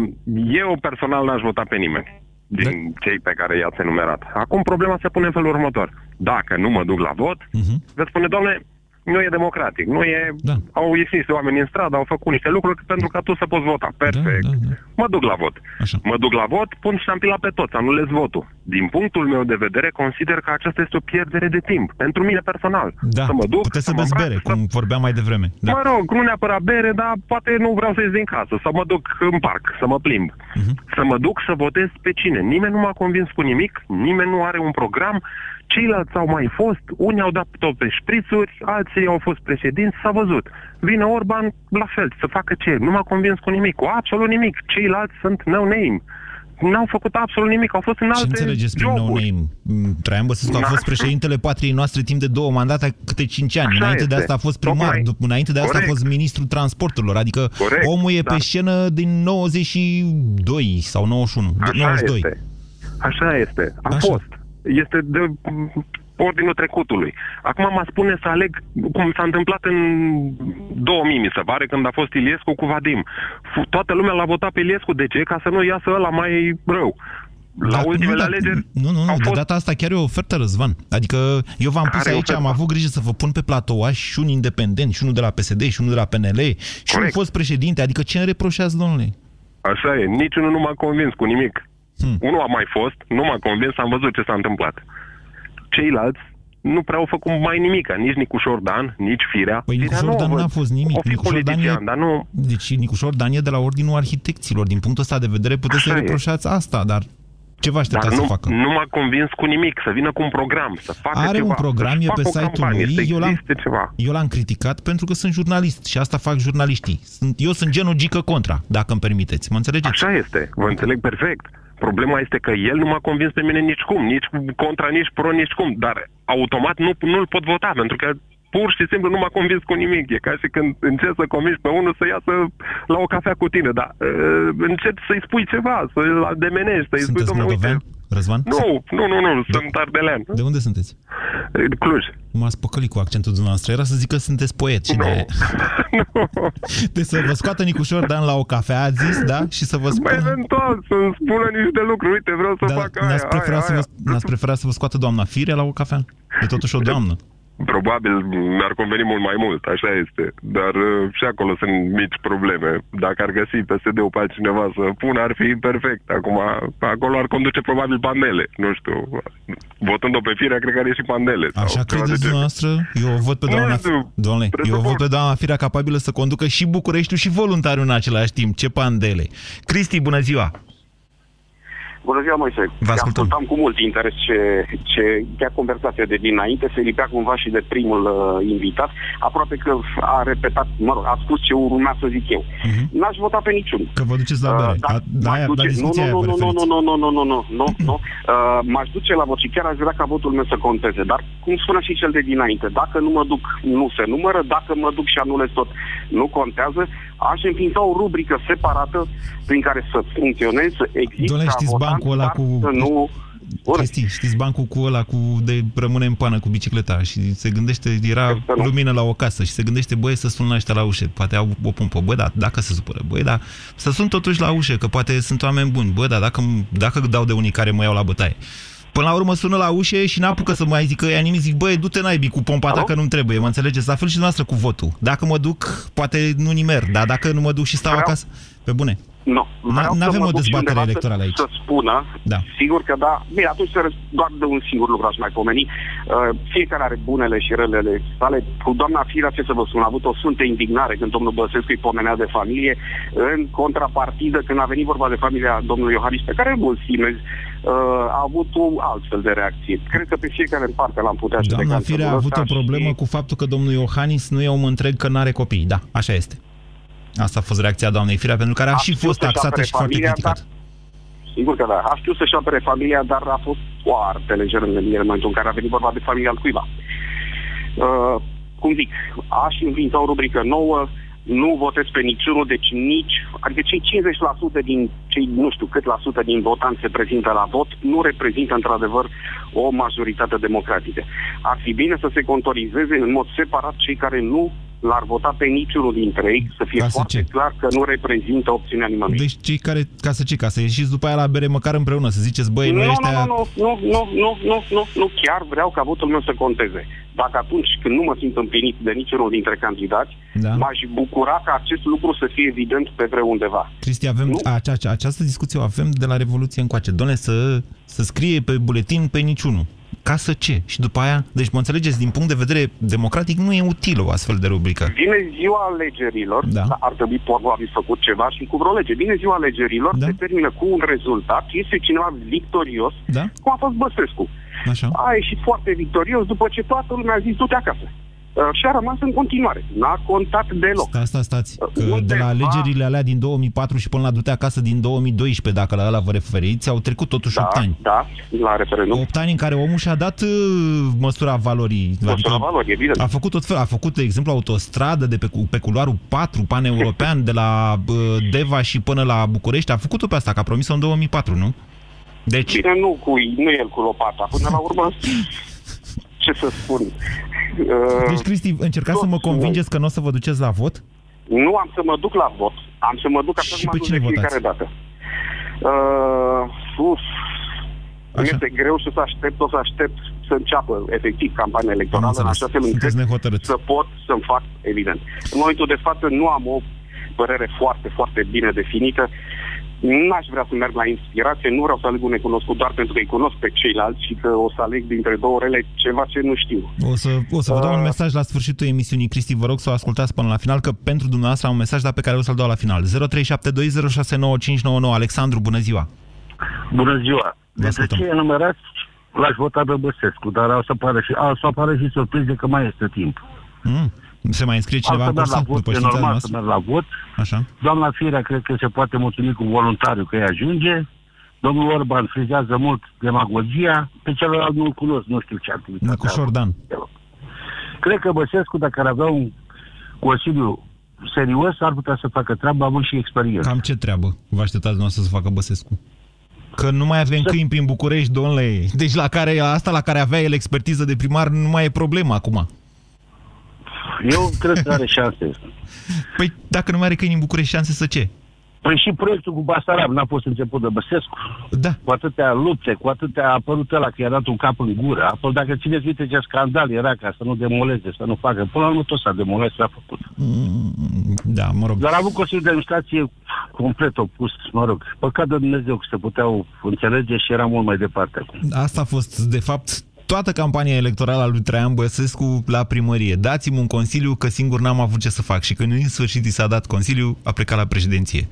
eu personal n-aș vota pe nimeni din cei pe care i-ați enumerat. Acum problema se pune în felul următor. Dacă nu mă duc la vot, Mhm. veți spune, doamne, nu e democratic. Nu e... Da. Au ieșit niște oameni în stradă, au făcut niște lucruri pentru ca tu să poți vota. Perfect. Da, da, da. Mă duc la vot. Așa. Mă duc la vot, pun ștampila pe toți, anulez votul. Din punctul meu de vedere, consider că aceasta este o pierdere de timp. Pentru mine personal. Da, să mă duc, puteți să mă beți îmbrac, bere, să- cum vorbeam mai devreme. Da. Mă rog, nu neapărat bere, dar poate nu vreau să ies din casă, să mă duc în parc, să mă plimb. Mhm. Să mă duc să votez pe cine. Nimeni nu m-a convins cu nimic, nimeni nu are un program, ceilalți au mai fost, unii au dat tot pe șprițuri, alții au fost președinți, s-a văzut. Vine Orban la fel, să facă ce? Nu m-a convins cu nimic, cu absolut nimic. Ceilalți sunt no-name. N-au făcut absolut nimic, au fost în Ce alte înțelegeți prin joburi. no-name? Mm, Traian Băsescu a Da. fost președintele patriei noastre timp de două mandate, câte cinci ani. Așa înainte de este. asta a fost primar, Tocmai. după, înainte de asta a Corect. fost ministrul transporturilor. Adică Corect, omul e pe da. scenă din 92 sau 91, Așa 92. este. Așa este. A Așa. fost. Este de mm, ordinul trecutului. Acum mă spune să aleg cum s-a întâmplat în 2000, mi se pare, când a fost Iliescu cu Vadim. F- Toată lumea l-a votat pe Iliescu. De ce? Ca să nu iasă ăla mai rău. La Dar ultimele nu, dar- alegeri Nu, nu, nu, au de fost... data asta chiar e o ofertă, Răzvan. Adică eu v-am pus Care aici, am ofertă? avut grijă să vă pun pe platou și un independent, și unul de la PSD, și unul de la PNL, și un fost președinte. Adică ce îmi reproșează, domnule? Așa e. Niciunul nu m-a convins cu nimic. Hmm. Unul a mai fost, nu m-a convins, am văzut ce s-a întâmplat. Ceilalți nu prea au făcut mai nimic, nici Nicușor Dan, nici Firea. Păi Firea Nicușor nu Dan o n-a văd. fost nimic. O fi Nicușor Dan e... politician, dar nu... Deci Nicușor Dan e de la Ordinul Arhitecților. Din punctul ăsta de vedere puteți să Așa e. reproșați asta, dar ce vă așteptați Dar să nu, facă? nu m-a convins cu nimic, să vină cu un program, să facă Are ceva. un program, să-și e facă pe o site-ul campanie, lui. Să Eu l-am, existe ceva. eu l-am criticat pentru că sunt jurnalist și asta fac jurnaliștii. Sunt, eu sunt genul gică contra, dacă îmi permiteți. Mă înțelegeți? Așa este, vă înțeleg perfect. Problema este că el nu m-a convins pe mine nici cum, nici contra, nici pro, nici cum, dar automat nu, nu-l pot vota, pentru că pur și simplu nu m-a convins cu nimic. E ca și când încerci să convingi pe unul să iasă la o cafea cu tine, dar uh, încerci să-i spui ceva, să-l ademenești, să-i spui, Sunteți domnule, uite... moldovean, Răzvan? Nu, nu, nu, nu, sunt ardelean. De unde sunteți? Cluj. M-ați păcălit cu accentul dumneavoastră. Era să zic că sunteți poet și de... de să vă scoată Nicușor Dan la o cafea, ați zis, da? Și să vă Mai spună... eventual să-mi spună niște lucruri, uite, vreau să fac aia, N-ați preferat, aia, să aia. vă, n-ați preferat să vă scoată doamna Firea la o cafea? E totuși o doamnă. Probabil mi-ar conveni mult mai mult, așa este. Dar uh, și acolo sunt mici probleme. Dacă ar găsi PSD-ul pe altcineva să pună, ar fi perfect. Acum, acolo ar conduce probabil pandele. Nu știu. Votând-o pe firea, cred că are și pandele. sau Așa ceva de credeți genul. dumneavoastră? Eu o văd pe Nu doamna... știu. Doamne, eu o Presupun. văd pe doamna Firea capabilă să conducă și Bucureștiul și voluntariul în același timp. Ce pandele! Cristi, bună ziua! Bună ziua, Moise. Vă ascultăm. Ascultam cu mult interes ce, ce chiar conversația de dinainte se lipea cumva și de primul uh, invitat. Aproape că a repetat, mă rog, a spus ce urma să zic eu. N-aș vota pe niciun. Că vă duceți la bere. da, A- da, m-aș aia- duce- la discuția nu, aia nu, vă nu, nu, referiți. nu, nu, nu, nu, nu, nu, nu. Uh, m-aș duce la vot și chiar aș vrea ca votul meu să conteze. Dar, cum spunea și cel de dinainte, dacă nu mă duc, nu se numără, dacă mă duc și anulez tot, nu contează. Aș înființa o rubrică separată prin care să funcționez, să exist Doamne, ca știți votant, bancul ăla dar cu... să nu... Cristi, știți bancul cu ăla cu de rămâne în pană cu bicicleta și se gândește, era lumină la o casă și se gândește, băie, să sun la ăștia la ușă, poate au o pompă, bă, da, dacă se supără, băi, da, să sun totuși la ușă, că poate sunt oameni buni, bă, da, dacă, dacă dau de unii care mă iau la bătaie. Până la urmă sună la ușă și n-apucă să mai zică ea nimic, zic, băi, du-te naibii cu pompa ta că nu-mi trebuie, mă înțelegeți? La fel și noastră cu votul. Dacă mă duc, poate nu nimer, dar dacă nu mă duc și stau acasă, pe bune. Nu. N- N-avem o dezbatere electorală aici. Să spună, Da. sigur că da. Bine, atunci să răs- doar de un singur lucru aș mai pomeni. Uh, fiecare are bunele și relele sale. Cu doamna Firea, ce să vă spun, a avut o sfântă indignare când domnul Băsescu îi pomenea de familie. În contrapartidă, când a venit vorba de familia domnului Iohannis, pe care îl stimez, uh, a avut o altfel de reacție. Cred că pe fiecare în parte l-am putea judeca Doamna în Firea a felul avut o ăsta și- problemă cu faptul că domnul Iohannis nu e om întreg că n-are copii. Da, așa este. Asta a fost reacția doamnei Firea, pentru care a, A și știut fost să-și taxată apere și foarte familia, criticată. Sigur că da. A știut să-și apere familia, dar a fost foarte lejer în în momentul în care a venit vorba de familia al cuiva. Uh, cum zic, aș înființa o rubrică nouă, nu votez pe niciunul, deci nici, adică cei 50% din cei nu știu cât la sută din votanți se prezintă la vot, nu reprezintă într-adevăr o majoritate democratică. Ar fi bine să se contorizeze în mod separat cei care nu l-ar vota pe niciunul dintre ei, să fie Ca să foarte ce? clar că nu reprezintă opțiunea nimănui. Deci cei care, ca să ce, ca să ieșiți după aia la bere măcar împreună, să ziceți, băi, nu, noi nu, ăștia... nu, nu, nu, nu, nu, nu, nu, chiar vreau ca votul meu să conteze. Dacă atunci când nu mă simt împlinit de niciunul dintre candidați, Da. m-aș bucura ca acest lucru să fie evident pe vreundeva. Cristi, avem, acea, acea, această discuție o avem de la Revoluție încoace. Doamne, să, să scrie pe buletin pe niciunul. Ca să ce? Și după aia, deci mă înțelegeți, din punct de vedere democratic nu e utilă o astfel de rubrică. Vine ziua alegerilor, da. ar trebui probabil făcut ceva și cu vreo lege. Vine ziua alegerilor, da. se termină cu un rezultat, este cineva victorios, da. cum a fost Băsescu. Așa. A ieșit foarte victorios după ce toată lumea a zis du-te acasă. Uh, și a rămas în continuare. N-a contat deloc. Sta, sta, stați, că Undeva- de la alegerile alea din 2004 și până la du-te acasă din 2012, dacă la ăla vă referiți, au trecut totuși 8 ani. Da, la referendum. 8 ani în care omul și-a dat uh, măsura valorii. Măsura valorii, evident. A făcut tot fel. A făcut, de exemplu, autostradă de pe, cu- pe culoarul 4, pan-european, de la uh, Deva și până la București. A făcut-o pe asta, că a promis-o în 2004, nu? Deci, Bine, nu, cu, nu el cu lopata. Până la urmă, ce să spun. Uh, deci Cristi, încercați să mă convingeți că nu o să vă duceți la vot? Nu am să mă duc la vot. Am să mă duc așa Și cum pe am dus cine de fiecare votați? dată. Uh, uf, îmi este greu să aștept, o să aștept să înceapă efectiv campania electorală în așa fel încât Sunteți nehotărâți. să pot să-mi fac evident. În momentul de față nu am o părere foarte, foarte bine definită. N-aș vrea să merg la inspirație, nu vreau să aleg un necunoscut doar pentru că îi cunosc pe ceilalți și că o să aleg dintre două orele ceva ce nu știu. O să, o să vă dau un Uh. mesaj la sfârșitul emisiunii, Cristi, vă rog să o ascultați până la final, că pentru dumneavoastră am un mesaj, dar pe care o să-l dau la final. 0372069599. Alexandru, bună ziua! Bună ziua! Dintre ascultăm. cei enumerați, l-aș vota pe Băsescu, dar o să apară și, o să apară și surprize că mai este timp. Mm. Se mai înscrie cineva Am în să merg la cursă vot, după e știința normal să noastră? merg la vot. Așa. Doamna Firea cred că se poate mulțumi cu voluntariu că îi ajunge. Domnul Orban frizează mult demagogia, pe celălalt nu-l cunosc, nu știu ce activitate. Nicușor Dan. Cred că Băsescu, dacă ar avea un consiliu serios, ar putea să facă treaba, având și experiență. Cam ce treabă vă așteptați noastră să facă Băsescu? Că nu mai avem câini prin București, domnule. Deci la care, asta la care avea el expertiză de primar nu mai e problemă acum. Eu cred că are șanse. Păi dacă nu mai are câini în București, șanse să ce? Păi și proiectul cu Basarab n-a fost început de Băsescu. Da. Cu atâtea lupte, cu atâtea a apărut ăla că i-a dat un cap în gură. Apoi dacă țineți uite ce scandal era ca să nu demoleze, să nu facă. Până la urmă tot s-a demolat și s-a făcut. Da, mă rog. Dar a avut Consiliul de Administrație complet opus, mă rog. Păcat de Dumnezeu că se puteau înțelege și era mult mai departe acum. Asta a fost, de fapt, toată campania electorală a lui Traian Băsescu la primărie. Dați-mi un consiliu că singur n-am avut ce să fac. Și când în sfârșit i s-a dat consiliu, a plecat la președinție.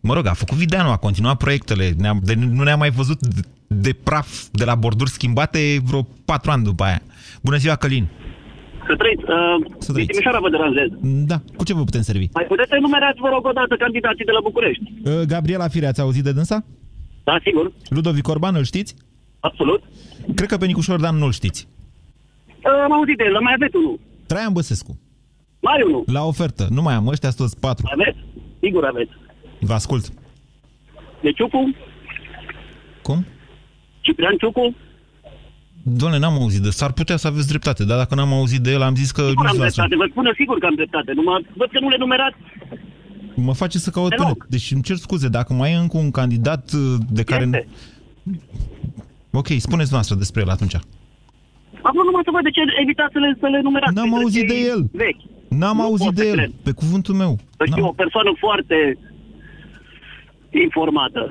Mă rog, a făcut Videanu, a continuat proiectele. Ne-am, de, nu ne-am mai văzut de, de praf de la borduri schimbate vreo patru ani după aia. Bună ziua, Călin! Să trăiți. Uh, Să din trăiți. Timișoara vă deranjez. Da, cu ce vă putem servi? Mai puteți enumerați, vă rog, o dată candidații de la București? Uh, Gabriela Firea, ați auzit de dânsa? Da, sigur. Ludovic Orban, îl știți? Absolut. Cred că pe Nicușor Dan nu-l știți. Uh, am auzit de el, dar mai aveți unul. Traian Băsescu. Mai unul. La ofertă. Nu mai am, ăștia sunt toți patru. Aveți? Sigur aveți. Vă ascult. De Ciucu? Cum? Ciprian Ciucu? Doamne, n-am auzit de... S-ar putea să aveți dreptate, dar dacă n-am auzit de el, am zis că... Sigur nu am vreau să- dreptate, vă spun eu sigur că am dreptate. Numai văd că nu le numerați. Mă face să caut pe Deloc. net. Deci îmi cer scuze, dacă mai e încă un candidat uh, de care... Este. Ok, spuneți noastră despre el atunci. Acum numai să văd de ce evitați să le, să le numerați. N-am Printre auzit cei de el. Vechi. N-am Nu auzit pot de să el, cred. pe cuvântul meu. Să știu o persoană foarte informată.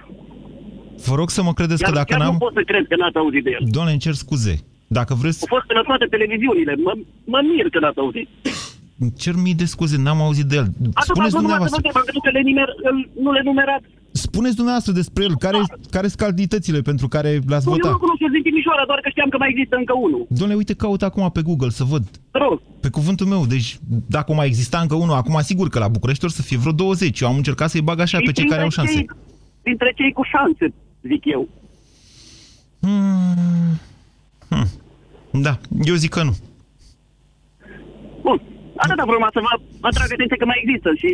Vă rog să mă credeți Chiar, că dacă chiar n-am... nu pot să cred că n-ați auzit de el. Doamne, îmi cer scuze. Dacă vreți, Au fost pe la toate televiziunile. Mă, mă mir că n-ați auzit. îmi cer mii de scuze, n-am auzit de el. Atât Spuneți numai să vă dumneavoastră. întreb, am crezut că le nimer, îl- nu le numerați. Spuneți dumneavoastră despre el. Care, care sunt calitățile pentru care l-ați Nu, eu votat? nu cunosc eu din Timișoara, doar că știam că mai există încă unul. Doamne, uite, caut acum pe Google să văd. Rog. Pe cuvântul meu, deci dacă mai exista încă unul, acum sigur că la București or să fie vreo 20. Eu am încercat să-i bag așa pe cei care au șanse. Cei, dintre cei cu șanse, zic eu. Hmm. Hmm. Da, eu zic că nu. Bun. Atâta vreau să vă atrag atenție că mai există și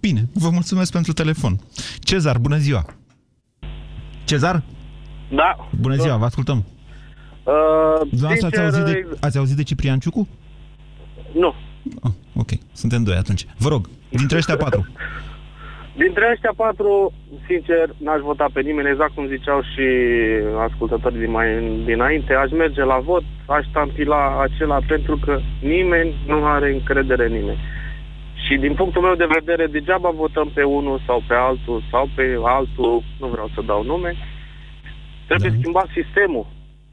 Bine, vă mulțumesc pentru telefon. Cezar, bună ziua! Cezar? Da. Bună ziua, vă ascultăm. Uh, Dumneavoastră ați sincer, auzit, de, ați auzit de Ciprian Ciucu? Nu. Ah, ok. suntem doi atunci. Vă rog, dintre ăștia patru. Dintre ăștia patru, sincer, n-aș vota pe nimeni, exact cum ziceau și ascultătorii din mai dinainte. Aș merge la vot, aș tampila acela pentru că nimeni nu are încredere în nimeni. Și din punctul meu de vedere, degeaba votăm pe unul sau pe altul sau pe altul, nu vreau să dau nume. Trebuie da. schimbat sistemul.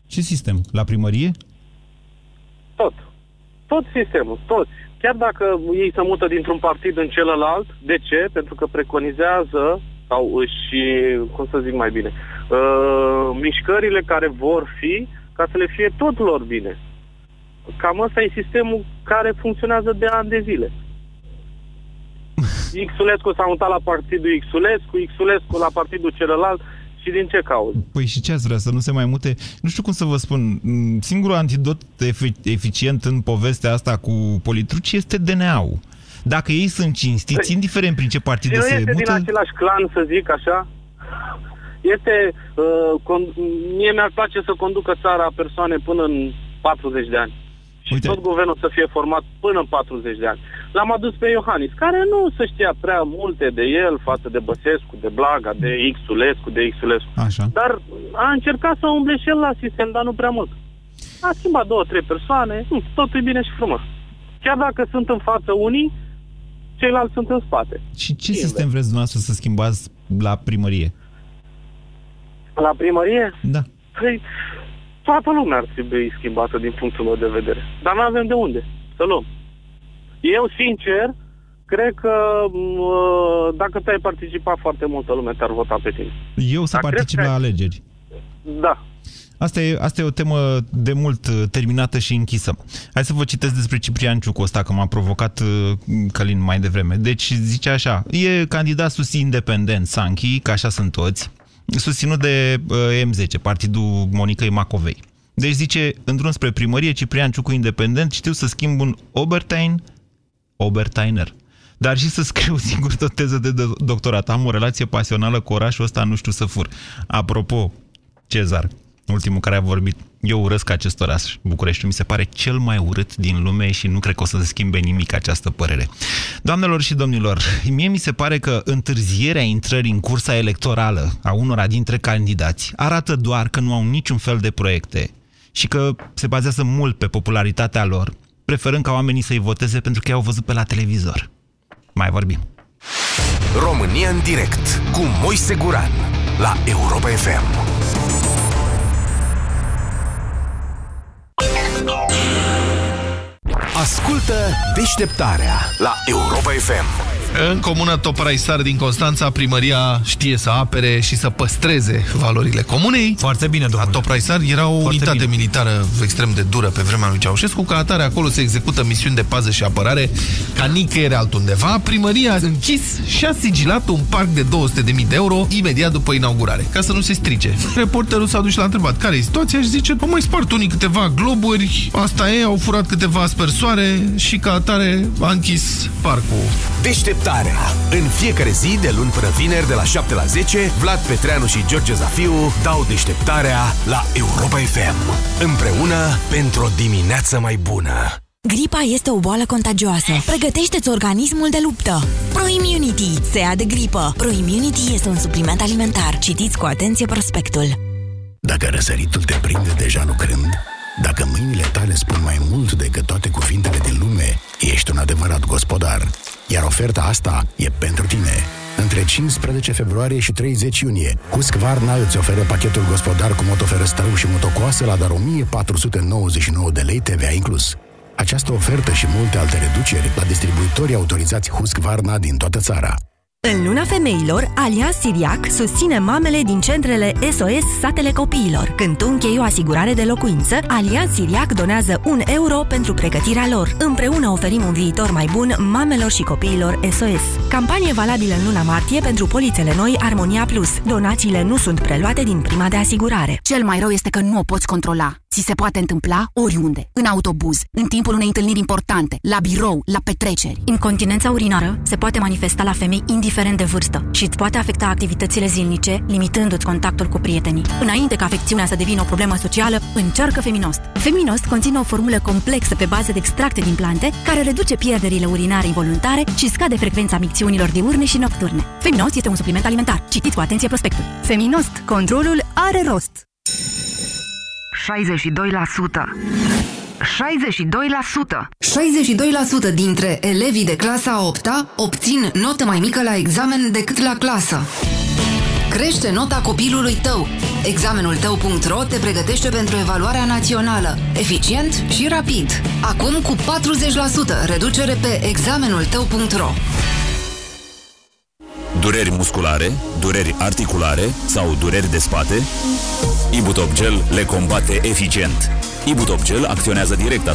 Ce sistem? La primărie? Tot. Tot sistemul, toți. Chiar dacă ei se mută dintr-un partid în celălalt, de ce? Pentru că preconizează sau își, cum să zic mai bine, uh, mișcările care vor fi ca să le fie tot lor bine. Cam ăsta e sistemul care funcționează de ani de zile. Xulescu s-a mutat la partidul Xulescu, Xulescu la partidul celălalt și din ce cauză? Păi și ce ați vrea, să nu se mai mute? Nu știu cum să vă spun, singurul antidot efic eficient în povestea asta cu politruci este DNA-ul. Dacă ei sunt cinstiți, păi, indiferent prin ce partid se este mută... din același clan, să zic așa? Este... Uh, con- mie mi-ar place să conducă țara persoane până în 40 de ani. Uite. Și tot guvernul să fie format până în 40 de ani. L-am adus pe Iohannis, care nu se știa prea multe de el față de Băsescu, de Blaga, de Xulescu, de Xulescu. Așa. Dar a încercat să umble și el la sistem, dar nu prea mult. A schimbat două, trei persoane, hm, totul e bine și frumos. Chiar dacă sunt în față unii, ceilalți sunt în spate. Și ce Invers. sistem vreți dumneavoastră să schimbați la primărie? La primărie? Da. Păi, toată lumea ar trebui schimbată din punctul meu de vedere. Dar nu avem de unde să luăm. Eu, sincer, cred că mă, dacă tu ai participat foarte multă lume te-ar vota pe tine. Eu să Dar particip la ai... alegeri. Da. Asta e, asta e o temă de mult uh, terminată și închisă. Hai să vă citesc despre Ciprian Ciucu ăsta, că m-a provocat uh, Călin mai devreme. Deci zice așa, e candidat sus independent, Sanchi, că așa sunt toți, susținut de uh, M10, partidul Monicăi Macovei. Deci zice, în drum spre primărie, Ciprian Ciucu independent, știu să schimb un Obertain, Obertainer, dar și să scriu singur tot teză de doctorat. Am o relație pasională cu orașul ăsta, nu știu să fur. Apropo, Cezar, ultimul care a vorbit, eu urăsc acest oraș. București mi se pare cel mai urât din lume și nu cred că o să se schimbe nimic această părere. Doamnelor și domnilor, mie mi se pare că întârzierea intrării în cursa electorală a unora dintre candidați arată doar că nu au niciun fel de proiecte și că se bazează mult pe popularitatea lor, preferând ca oamenii să-i voteze pentru că i-au văzut pe la televizor. Mai vorbim. România în direct cu Moise Guran la Europa FM. Ascultă deșteptarea la Europa FM. În comuna Topraisar din Constanța, primăria știe să apere și să păstreze valorile comunei. Foarte bine, domnule. La Topraisar era o Foarte unitate bine. militară extrem de dură pe vremea lui Ceaușescu, ca atare acolo se execută misiuni de pază și apărare ca nicăieri altundeva. Primăria a închis și a sigilat un parc de 200.000 de euro imediat după inaugurare, ca să nu se strice. Reporterul s-a dus și l-a întrebat care e situația și zice, au mai spart unii câteva globuri, asta e, au furat câteva aspersoare și ca atare a închis parcul. Deștept Deșteptarea. În fiecare zi, de luni până vineri, de la 7 la 10, Vlad Petreanu și George Zafiu dau deșteptarea la Europa FM. Împreună pentru o dimineață mai bună. Gripa este o boală contagioasă. Pregătește-ți organismul de luptă. ProImmunity se ia de gripă. ProImmunity este un supliment alimentar. Citiți cu atenție prospectul. Dacă răsăritul te prinde deja lucrând, dacă mâinile tale spun mai mult decât toate cuvintele din lume, ești un adevărat gospodar. Iar oferta asta e pentru tine. Între 15 februarie și 30 iunie, Husqvarna îți oferă pachetul gospodar cu motoferă strău și motocoasă la doar 1499 de lei TVA inclus. Această ofertă și multe alte reduceri la distribuitorii autorizați Husqvarna din toată țara. În luna femeilor, Alianz Siriac susține mamele din centrele SOS Satele Copiilor. Când tu închei o asigurare de locuință, Alianz Siriac donează un euro pentru pregătirea lor. Împreună oferim un viitor mai bun mamelor și copiilor SOS. Campanie valabilă în luna martie pentru polițele noi Armonia Plus. Donațiile nu sunt preluate din prima de asigurare. Cel mai rău este că nu o poți controla. Ți se poate întâmpla oriunde, în autobuz, în timpul unei întâlniri importante, la birou, la petreceri. Incontinența urinară se poate manifesta la femei indiferent indiferent de vârstă și îți poate afecta activitățile zilnice, limitându-ți contactul cu prietenii. Înainte ca afecțiunea să devină o problemă socială, încearcă Feminost. Feminost conține o formulă complexă pe bază de extracte din plante care reduce pierderile urinare involuntare și scade frecvența micțiunilor diurne și nocturne. Feminost este un supliment alimentar. Citiți cu atenție prospectul. Feminost. Controlul are rost. 62%. 62% dintre elevii de clasa 8 obțin notă mai mică la examen decât la clasă. Crește nota copilului tău. Examenul tău.ro te pregătește pentru evaluarea națională. Eficient și rapid. Acum cu 40% reducere pe examenul tău.ro. Dureri musculare, dureri articulare sau dureri de spate? Ibutop Gel le combate eficient. Ibutop Gel acționează direct